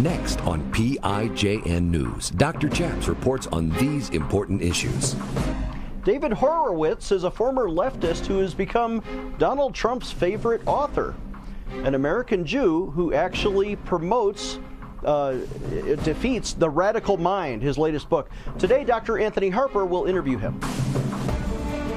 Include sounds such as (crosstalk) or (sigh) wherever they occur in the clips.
Next on PIJN News, Dr. Chaps reports on these important issues. David Horowitz is a former leftist who has become Donald Trump's favorite author, an American Jew who actually promotes uh, defeats the radical mind, his latest book. Today, Dr. Anthony Harper will interview him.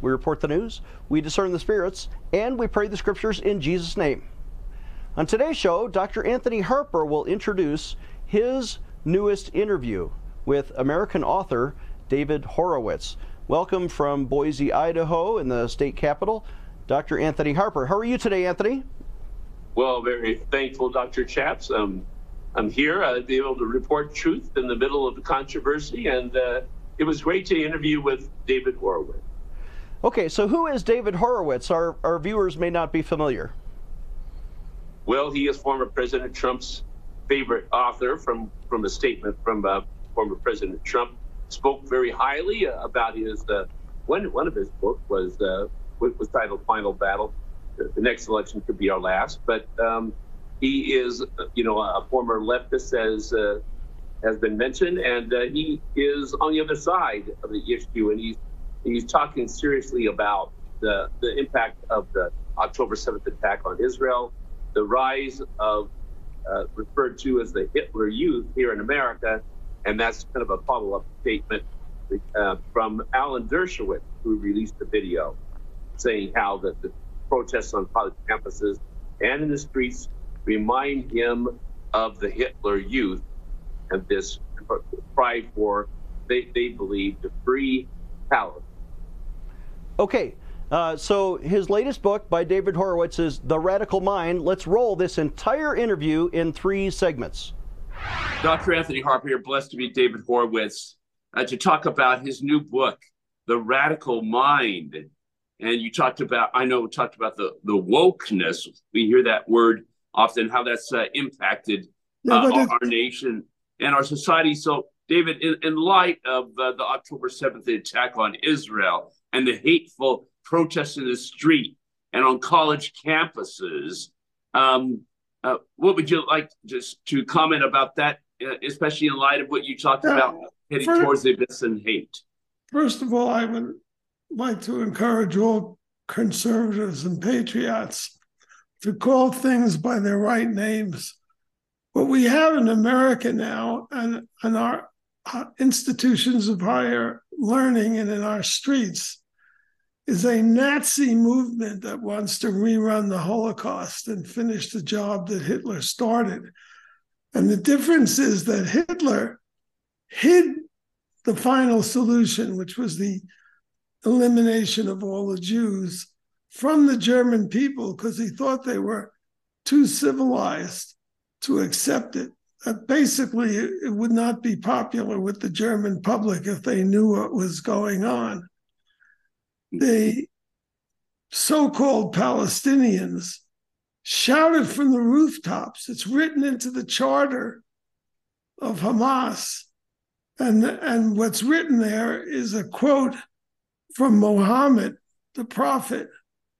we report the news, we discern the spirits, and we pray the scriptures in Jesus' name. On today's show, Dr. Anthony Harper will introduce his newest interview with American author David Horowitz. Welcome from Boise, Idaho, in the state capital, Dr. Anthony Harper. How are you today, Anthony? Well, very thankful, Dr. Chaps. Um, I'm here uh, to be able to report truth in the middle of the controversy, and uh, it was great to interview with David Horowitz. Okay, so who is David Horowitz? Our, our viewers may not be familiar. Well, he is former President Trump's favorite author from, from a statement from uh, former President Trump. Spoke very highly uh, about his, uh, one, one of his books was, uh, was titled Final Battle. The next election could be our last. But um, he is, you know, a former leftist, as uh, has been mentioned, and he is on the other side of the issue, and he's he's talking seriously about the, the impact of the October 7th attack on Israel, the rise of uh, referred to as the Hitler Youth here in America, and that's kind of a follow-up statement uh, from Alan Dershowitz, who released the video, saying how that the protests on college campuses and in the streets remind him of the Hitler Youth and this cry for they, they believe to free Palestine. Okay, uh, so his latest book by David Horowitz is The Radical Mind. Let's roll this entire interview in three segments. Dr. Anthony Harper here, blessed to meet David Horowitz uh, to talk about his new book, The Radical Mind. And you talked about, I know, talked about the, the wokeness. We hear that word often, how that's uh, impacted uh, our, our, nation and our society. So, David, in, in light of uh, the October 7th attack on Israel, and the hateful protests in the street and on college campuses. Um, uh, what would you like just to comment about that, uh, especially in light of what you talked yeah, about heading first, towards the abyss and hate? First of all, I would like to encourage all conservatives and patriots to call things by their right names. What we have in America now, and, and our uh, institutions of higher learning and in our streets, is a Nazi movement that wants to rerun the Holocaust and finish the job that Hitler started. And the difference is that Hitler hid the final solution, which was the elimination of all the Jews, from the German people because he thought they were too civilized to accept it. That basically, it would not be popular with the German public if they knew what was going on the so called Palestinians shouted from the rooftops. It's written into the charter of Hamas. And, and what's written there is a quote from Mohammed, the prophet,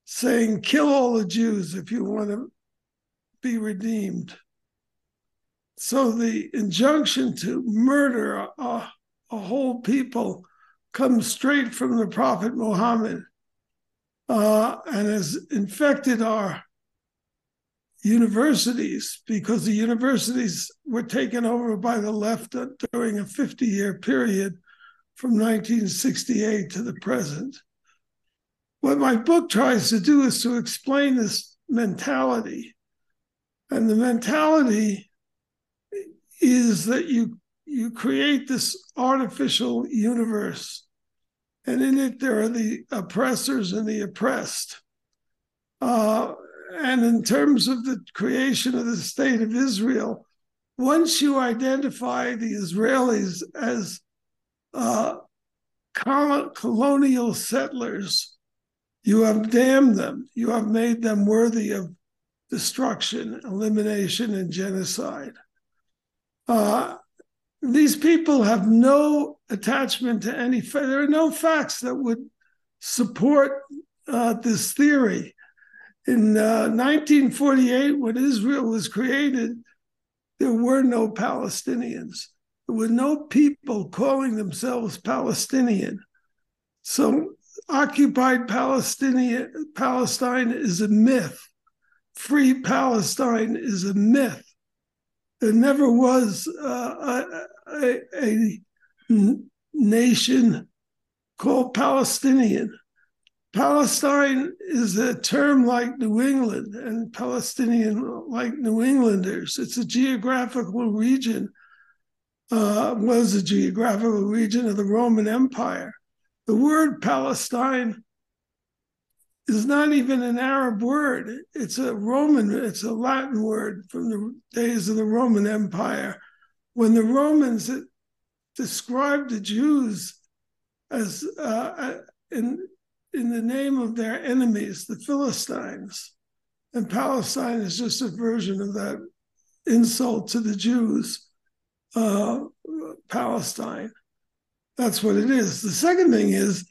saying, Kill all the Jews if you want to be redeemed. So the injunction to murder a, a whole people comes straight from the Prophet Muhammad uh, and has infected our universities because the universities were taken over by the left during a 50 year period from 1968 to the present. What my book tries to do is to explain this mentality. And the mentality is that you you create this artificial universe and in it there are the oppressors and the oppressed. Uh, and in terms of the creation of the state of Israel, once you identify the Israelis as uh, colonial settlers. You have damned them. You have made them worthy of destruction, elimination, and genocide. Uh, these people have no attachment to any. There are no facts that would support uh, this theory. In uh, 1948, when Israel was created, there were no Palestinians. There were no people calling themselves Palestinian. So, occupied Palestinian Palestine is a myth. Free Palestine is a myth. There never was uh, a, a, nation called Palestinian. Palestine is a term like New England and Palestinian like New Englanders. It's a geographical region, uh, was a geographical region of the Roman Empire. The word Palestine is not even an Arab word. It's a Roman, it's a Latin word from the days of the Roman Empire. When the Romans described the Jews as uh, in, in the name of their enemies, the Philistines, and Palestine is just a version of that insult to the Jews, uh, Palestine. That's what it is. The second thing is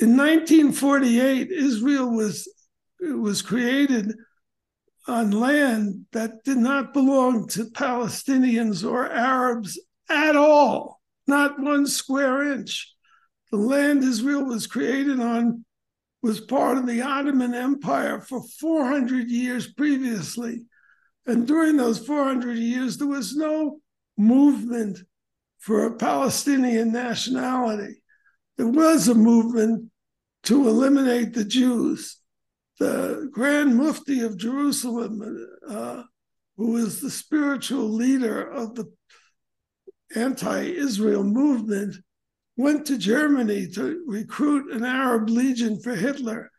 in 1948, Israel was was created on land that did not belong to Palestinians or Arabs at all, not one square inch. The land Israel was created on was part of the Ottoman Empire for 400 years previously. And during those 400 years, there was no movement for a Palestinian nationality there was a movement to eliminate the Jews. The Grand Mufti of Jerusalem, uh, who was the spiritual leader of the anti Israel movement, went to Germany to recruit an Arab legion for Hitler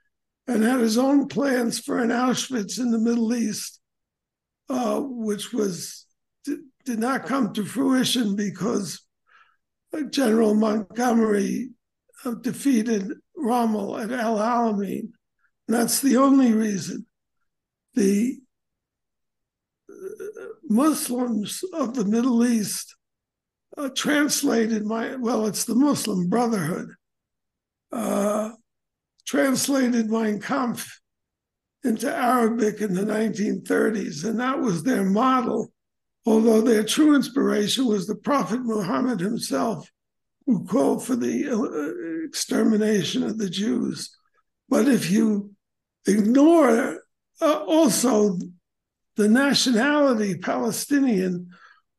and had his own plans for an Auschwitz in the Middle East, uh, which was did not come to fruition because General Montgomery defeated Rommel at El Alamein. That's the only reason. The uh, Muslims of the Middle East uh, translated my, well, it's the Muslim Brotherhood, uh, translated Mein Kampf into Arabic in the 1930s, and that was their model, although their true inspiration was the Prophet Muhammad himself who called for the uh, extermination of the Jews. But if you ignore uh, also the nationality Palestinian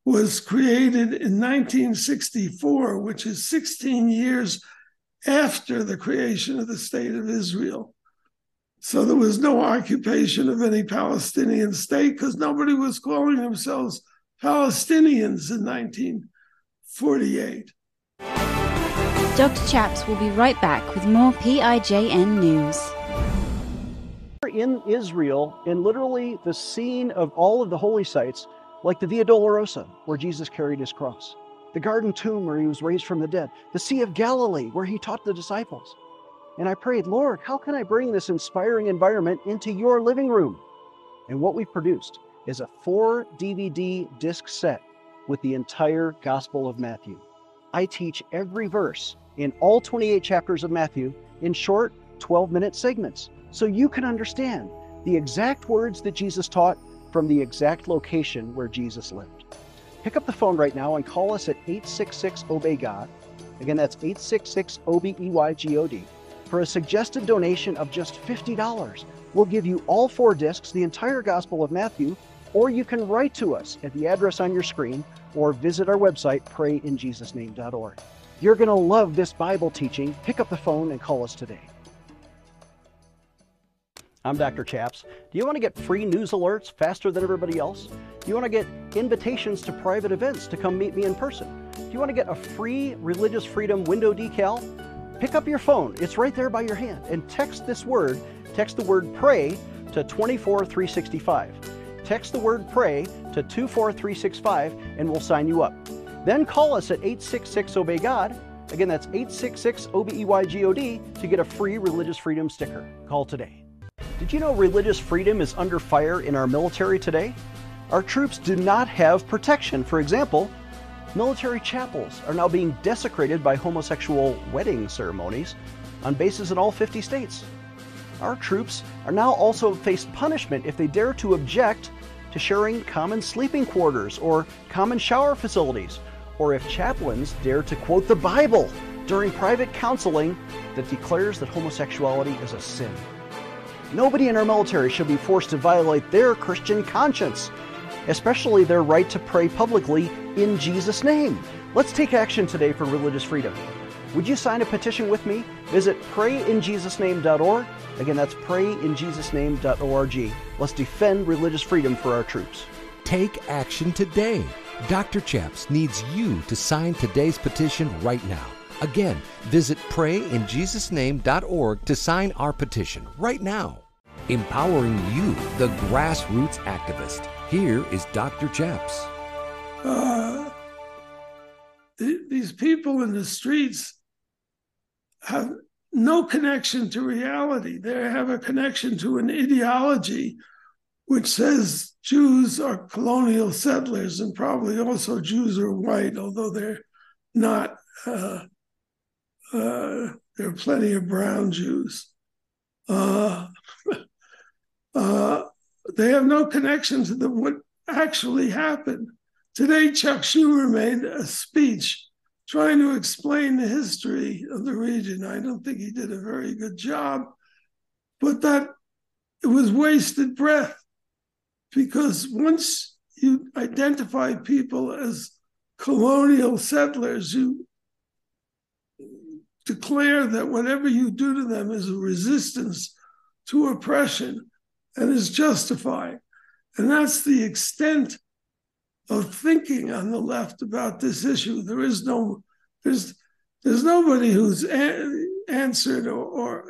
was created in 1964, which is 16 years after the creation of the state of Israel. So there was no occupation of any Palestinian state because nobody was calling themselves Palestinians in 1948. Dr. Chaps will be right back with more PIJN news. In Israel, in literally the scene of all of the holy sites, like the Via Dolorosa, where Jesus carried his cross, the garden tomb where he was raised from the dead, the Sea of Galilee, where he taught the disciples. And I prayed, Lord, how can I bring this inspiring environment into your living room? And what we've produced is a four DVD disc set with the entire Gospel of Matthew. I teach every verse in all 28 chapters of Matthew in short 12 minute segments so you can understand the exact words that Jesus taught from the exact location where Jesus lived. Pick up the phone right now and call us at 866 Obey God. Again, that's 866 O B E Y G O D. For a suggested donation of just $50, we'll give you all four discs, the entire Gospel of Matthew, or you can write to us at the address on your screen or visit our website, prayinjesusname.org. You're going to love this Bible teaching. Pick up the phone and call us today. I'm Dr. Chaps. Do you want to get free news alerts faster than everybody else? Do you want to get invitations to private events to come meet me in person? Do you want to get a free Religious Freedom window decal? Pick up your phone, it's right there by your hand, and text this word, text the word pray to 24365. Text the word pray to 24365 and we'll sign you up. Then call us at 866 Obey God. Again, that's 866 O B E Y G O D to get a free religious freedom sticker. Call today. Did you know religious freedom is under fire in our military today? Our troops do not have protection. For example, military chapels are now being desecrated by homosexual wedding ceremonies on bases in all 50 states. Our troops are now also faced punishment if they dare to object to sharing common sleeping quarters or common shower facilities, or if chaplains dare to quote the Bible during private counseling that declares that homosexuality is a sin. Nobody in our military should be forced to violate their Christian conscience, especially their right to pray publicly in Jesus' name. Let's take action today for religious freedom. Would you sign a petition with me? Visit prayinjesusname.org. Again, that's prayinjesusname.org. Let's defend religious freedom for our troops. Take action today. Dr. Chaps needs you to sign today's petition right now. Again, visit prayinjesusname.org to sign our petition right now. Empowering you, the grassroots activist. Here is Dr. Chaps. Uh, th- these people in the streets have no connection to reality. They have a connection to an ideology which says Jews are colonial settlers and probably also Jews are white, although they're not. Uh, uh, there are plenty of brown Jews. Uh, (laughs) uh, they have no connection to the, what actually happened. Today, Chuck Schumer made a speech trying to explain the history of the region. I don't think he did a very good job, but that it was wasted breath because once you identify people as colonial settlers, you declare that whatever you do to them is a resistance to oppression and is justified. And that's the extent of thinking on the left about this issue. There is no, there's, there's nobody who's a- answered or, or,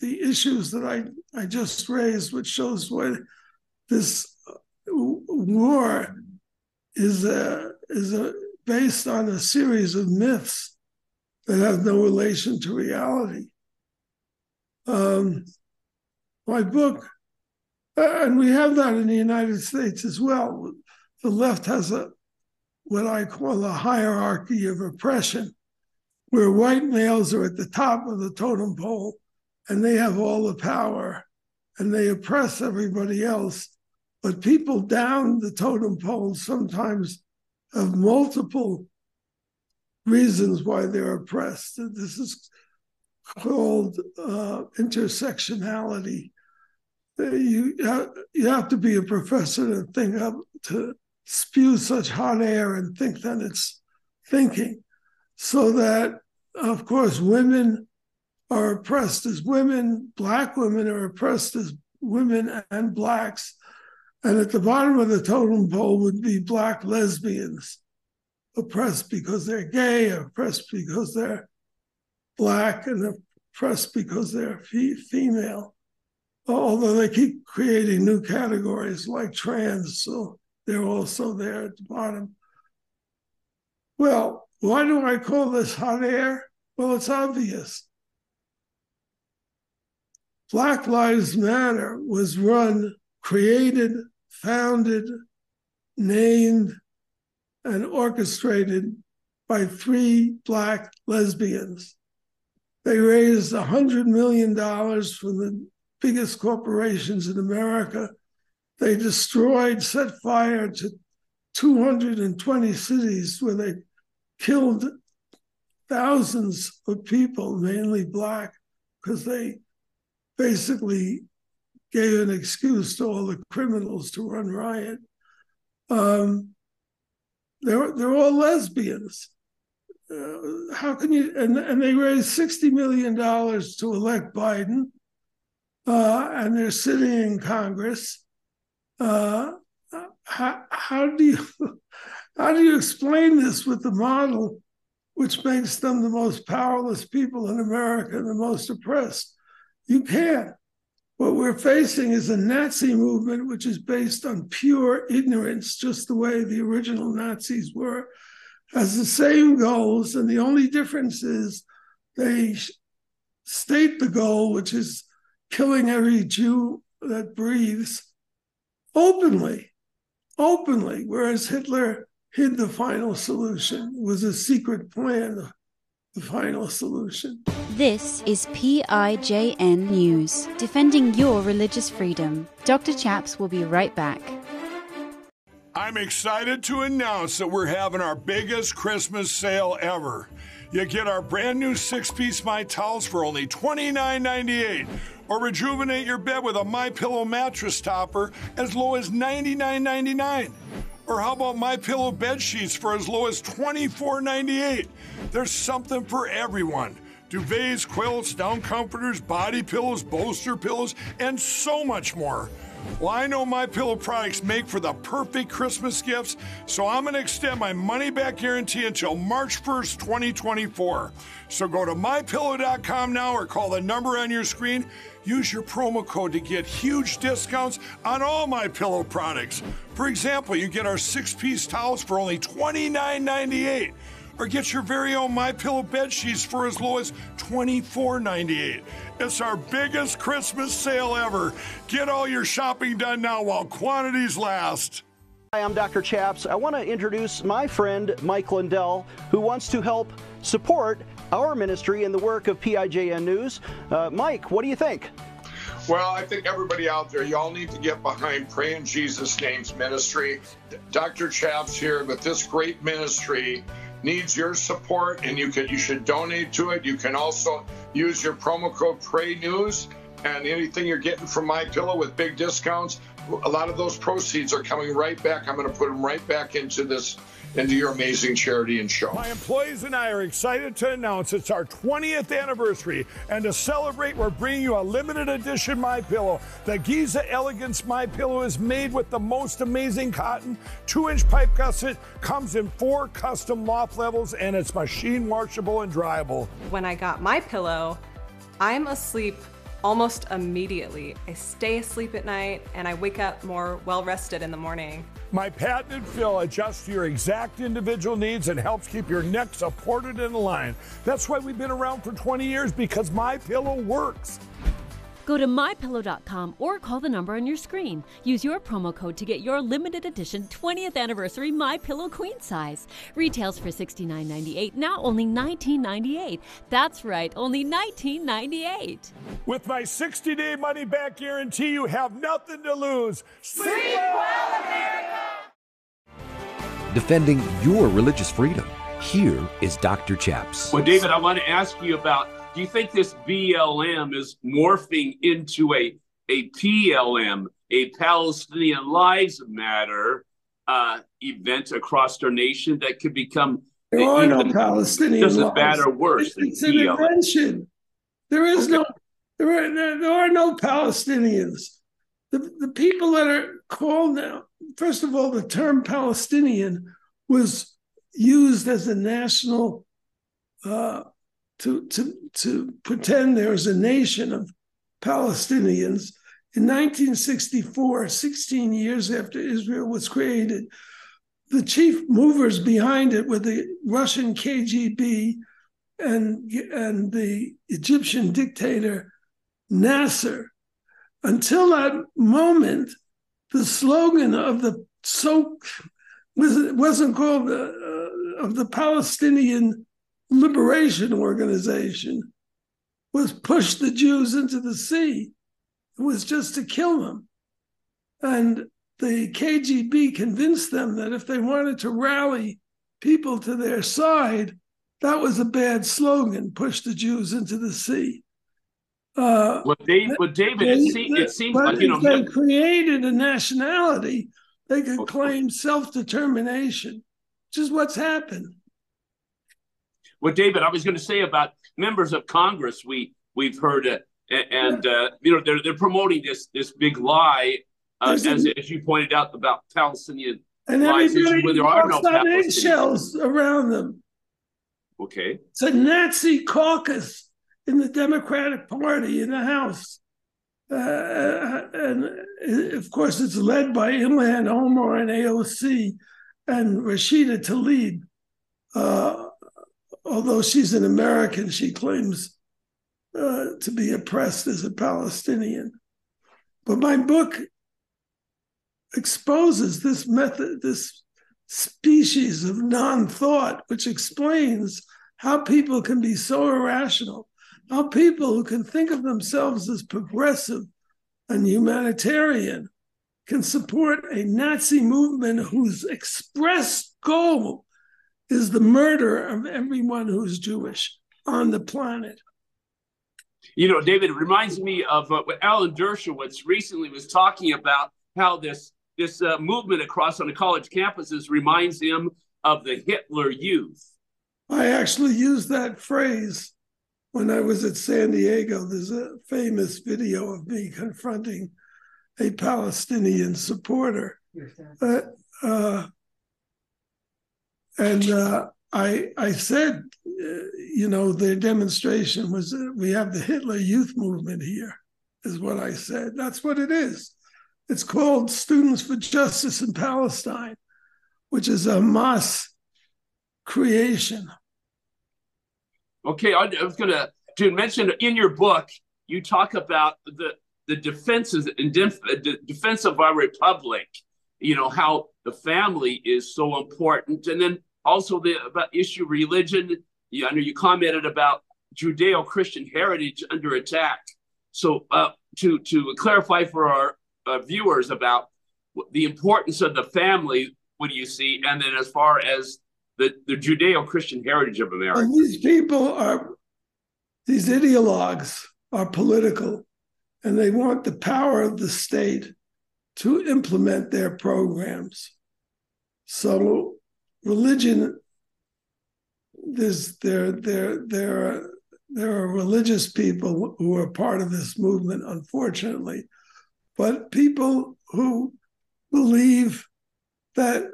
the issues that I, I just raised, which shows what this war is a, is a, based on a series of myths that have no relation to reality. Um, my book, and we have that in the United States as well. The left has a what I call a hierarchy of oppression, where white males are at the top of the totem pole and they have all the power and they oppress everybody else. But people down the totem pole sometimes have multiple reasons why they're oppressed. This is called uh, intersectionality. You have, you have to be a professor to think up to spew such hot air and think that it's thinking. So that, of course, women are oppressed as women, black women are oppressed as women and blacks. And at the bottom of the totem pole would be black lesbians, oppressed because they're gay, oppressed because they're black, and oppressed because they're female. Although they keep creating new categories like trans, so they're also there at the bottom. Well, why do I call this hot air? Well, it's obvious. Black Lives Matter was run, created, founded, named, and orchestrated by three Black lesbians. They raised $100 million from the biggest corporations in America. They destroyed, set fire to 220 cities where they killed thousands of people, mainly Black, because they basically gave an excuse to all the criminals to run riot. Um, they're, they're all lesbians. Uh, how can you? And, and they raised $60 million to elect Biden, uh, and they're sitting in Congress. Uh, how, how do you (laughs) how do you explain this with the model which makes them the most powerless people in America and the most oppressed? You can't. What we're facing is a Nazi movement which is based on pure ignorance, just the way the original Nazis were. has the same goals, and the only difference is they state the goal, which is killing every Jew that breathes, openly, openly, whereas Hitler hid the final solution. It was a secret plan, the final solution. This is PIJN News, defending your religious freedom. Dr. Chaps will be right back. I'm excited to announce that we're having our biggest Christmas sale ever. You get our brand new six piece My Towels for only $29.98 or rejuvenate your bed with a My Pillow mattress topper as low as $99.99. Or how about My Pillow bed sheets for as low as $24.98? There's something for everyone. Duvets, quilts, down comforters, body pillows, bolster pillows, and so much more. Well, I know my pillow products make for the perfect Christmas gifts, so I'm going to extend my money back guarantee until March 1st, 2024. So go to mypillow.com now or call the number on your screen. Use your promo code to get huge discounts on all my pillow products. For example, you get our 6-piece towels for only $29.98 or get your very own My Pillow bed sheets for as low as $24.98. It's our biggest Christmas sale ever. Get all your shopping done now while quantities last. Hi, I'm Dr. Chaps. I want to introduce my friend Mike Lindell, who wants to help support our ministry and the work of PIJN News. Uh, Mike, what do you think? Well, I think everybody out there, y'all need to get behind Pray in Jesus' Name's ministry. Dr. Chaps here but this great ministry needs your support and you can you should donate to it. You can also use your promo code Pray News and anything you're getting from My Pillow with big discounts. A lot of those proceeds are coming right back. I'm going to put them right back into this into your amazing charity and show. My employees and I are excited to announce it's our 20th anniversary, and to celebrate, we're bringing you a limited edition My Pillow. The Giza Elegance My Pillow is made with the most amazing cotton, two-inch pipe gusset, comes in four custom loft levels, and it's machine washable and dryable. When I got my pillow, I'm asleep almost immediately. I stay asleep at night and I wake up more well rested in the morning. My patented fill adjusts to your exact individual needs and helps keep your neck supported and aligned. That's why we've been around for 20 years because my pillow works. Go to mypillow.com or call the number on your screen. Use your promo code to get your limited edition 20th anniversary My Pillow queen size. Retails for $69.98, now only $19.98. That's right, only $19.98. With my 60 day money back guarantee, you have nothing to lose. Sleep well, America! Defending your religious freedom. Here is Dr. Chaps. Well, David, I want to ask you about do you think this BLM is morphing into a, a PLM, a Palestinian Lives Matter uh, event across our nation that could become there are no Palestinian just laws. as bad or worse It's an invention. There is Okay. no there are there, there are no Palestinians. The the people that are called now, first of all, the term Palestinian was used as a national uh, to to to pretend there was a nation of Palestinians. In 1964, 16 years after Israel was created, the chief movers behind it were the Russian KGB and, and the Egyptian dictator Nasser. Until that moment, the slogan of the so was wasn't called uh, of the Palestinian Liberation Organization was push the Jews into the sea. It was just to kill them. And the KGB convinced them that if they wanted to rally people to their side, that was a bad slogan push the Jews into the sea. Uh, Well, Dave, well, David, it, se- it seems like you know. if they created a nationality, they could claim self determination, which is what's happened. What David, I was going to say about members of Congress, we we've heard it, and uh, you know they're they're promoting this this big lie, uh, There's a- as as you pointed out about Palestinian. And Lies when there are no on eggshells around them. Okay, It's a Nazi caucus in the Democratic Party in the House. Uh, and uh, of course, it's led by Ilhan Omar and AOC and Rashida Tlaib. Although she's an American, she claims uh, to be oppressed as a Palestinian. But my book exposes this method, this species of non thought, which explains how people can be so irrational, how people who can think of themselves as progressive and humanitarian can support a Nazi movement whose express goal is the murder of everyone who's Jewish on the planet. You know, David, it reminds me of uh, what Alan Dershowitz recently was talking about how this this uh, movement across on the college campuses reminds him of the Hitler Youth. I actually used that phrase when I was at San Diego. There's a famous video of me confronting a Palestinian supporter. Uh, uh, and uh, I I said, uh, you know, their demonstration was uh, we have the Hitler Youth Movement here, is what I said. That's what it is. It's called Students for Justice in Palestine, which is a Hamas creation. Okay, I was going to to mention in your book you talk about the the defenses and def, the defense of our republic. You know how the family is so important, and then also the about issue religion. You, I know you commented about Judeo-Christian heritage under attack. So uh, to to clarify for our uh, viewers about the importance of the family, what do you see? And then as far as the, the Judeo-Christian heritage of America. And these people are, these ideologues are political and they want the power of the state to implement their programs. So religion, there's there there there are there are religious people who are part of this movement, unfortunately, but people who believe that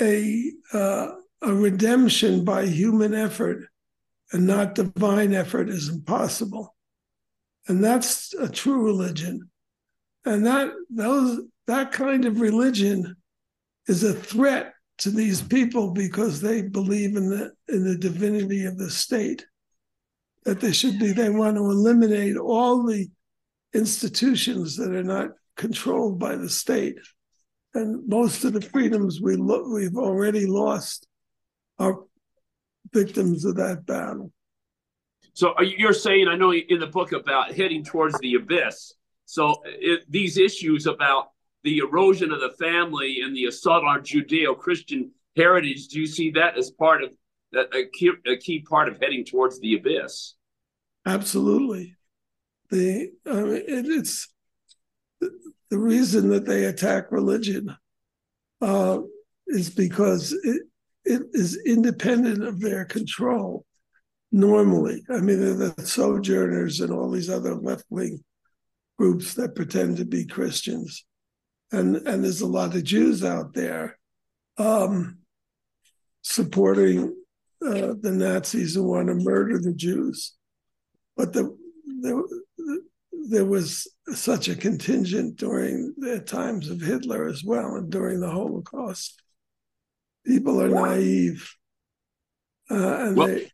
a uh, a redemption by human effort and not divine effort is impossible, and that's a true religion, and that those that kind of religion is a threat to these people because they believe in the in the divinity of the state that they should be they want to eliminate all the institutions that are not controlled by the state. And most of the freedoms we lo- we've already lost are victims of that battle. So uh, you're saying, I know in the book about heading towards the abyss. So it, these issues about the erosion of the family and the assault on Judeo-Christian heritage, do you see that as part of a key, a key part of heading towards the abyss? Absolutely the I mean, it, it's the reason that they attack religion uh, is because it it is independent of their control. Normally, I mean, the sojourners and all these other left wing groups that pretend to be Christians, and and there's a lot of Jews out there um, supporting uh, the Nazis who want to murder the Jews, but the the there was such a contingent during the times of Hitler as well, and during the Holocaust. People are naive, uh, and well, they.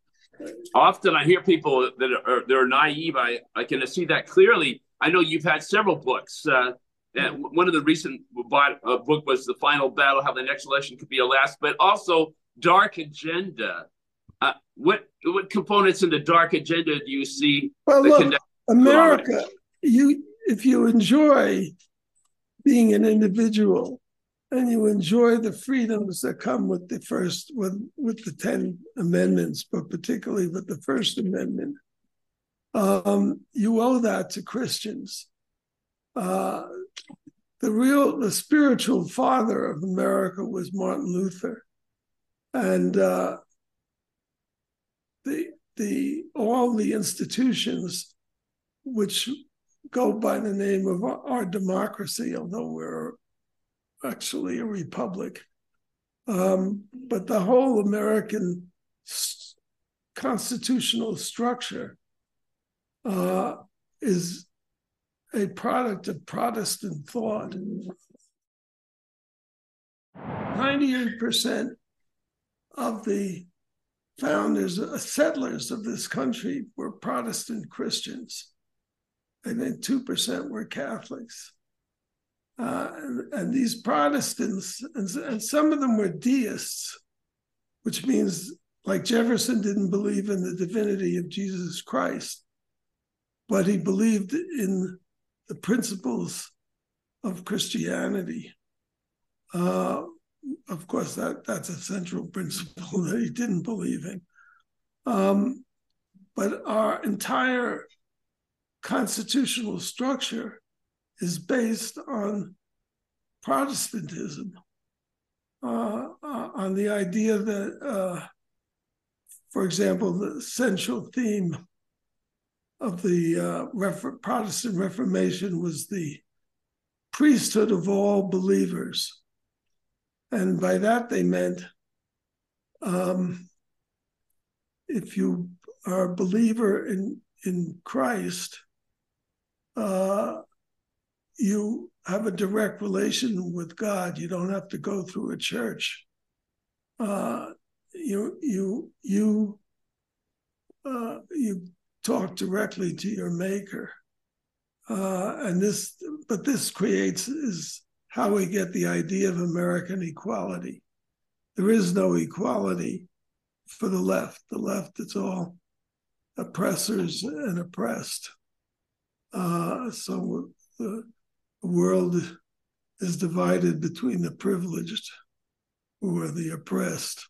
Often, I hear people that are they're naive. I I can see that clearly. I know you've had several books. Uh, and one of the recent uh, book was the final battle: how the next election could be a last, but also Dark Agenda. Uh, what what components in the Dark Agenda do you see? Well, look, America you if you enjoy being an individual and you enjoy the freedoms that come with the first with with the 10 amendments but particularly with the first amendment um, you owe that to christians uh, the real the spiritual father of america was martin luther and uh, the the all the institutions which go by the name of our democracy, although we're actually a republic. Um, but the whole American constitutional structure uh, is a product of Protestant thought. 98% of the founders, uh, settlers of this country were Protestant Christians. and then 2% were Catholics. Uh, and, and, these Protestants, and, and some of them were deists, which means like Jefferson didn't believe in the divinity of Jesus Christ, but he believed in the principles of Christianity. Uh, of course, that that's a central principle (laughs) that he didn't believe in. Um, but our entire constitutional structure is based on Protestantism, uh, uh, on the idea that, uh, for example, the central theme of the uh, Protestant Reformation was the priesthood of all believers and by that, they meant um, if you are a believer in, in Christ, uh, you have a direct relation with God. You don't have to go through a church. Uh, you you you uh, you talk directly to your Maker, uh, and this. But this creates is how we get the idea of American equality. There is no equality for the left. The left, it's all oppressors and oppressed. Uh, so the world is divided between the privileged, who are the oppressed,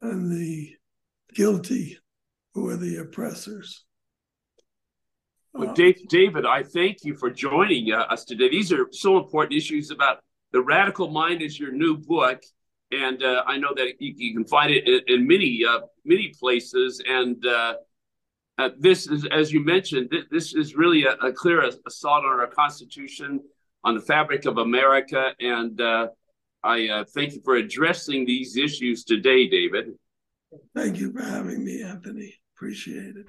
and the guilty, who are the oppressors. Well, Dave, David, I thank you for joining uh, us today. These are so important issues about the radical mind is your new book, and uh, I know that you, you, can find it in, in many uh, many places. And uh, uh, this is, as you mentioned, th- this is really a, a, clear assault on our Constitution, on the fabric of America. And uh, I thank you for addressing these issues today, David. Thank you for having me, Anthony. Appreciate it.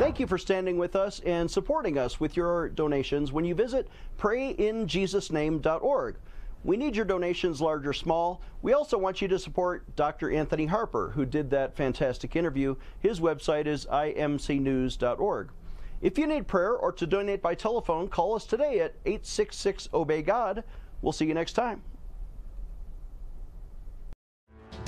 Thank you for standing with us and supporting us with your donations when you visit prayinjesusname.org. We need your donations, large or small. We also want you to support Dr. Anthony Harper, who did that fantastic interview. His website is imcnews.org. If you need prayer or to donate by telephone, call us today at 866 Obey God. We'll see you next time.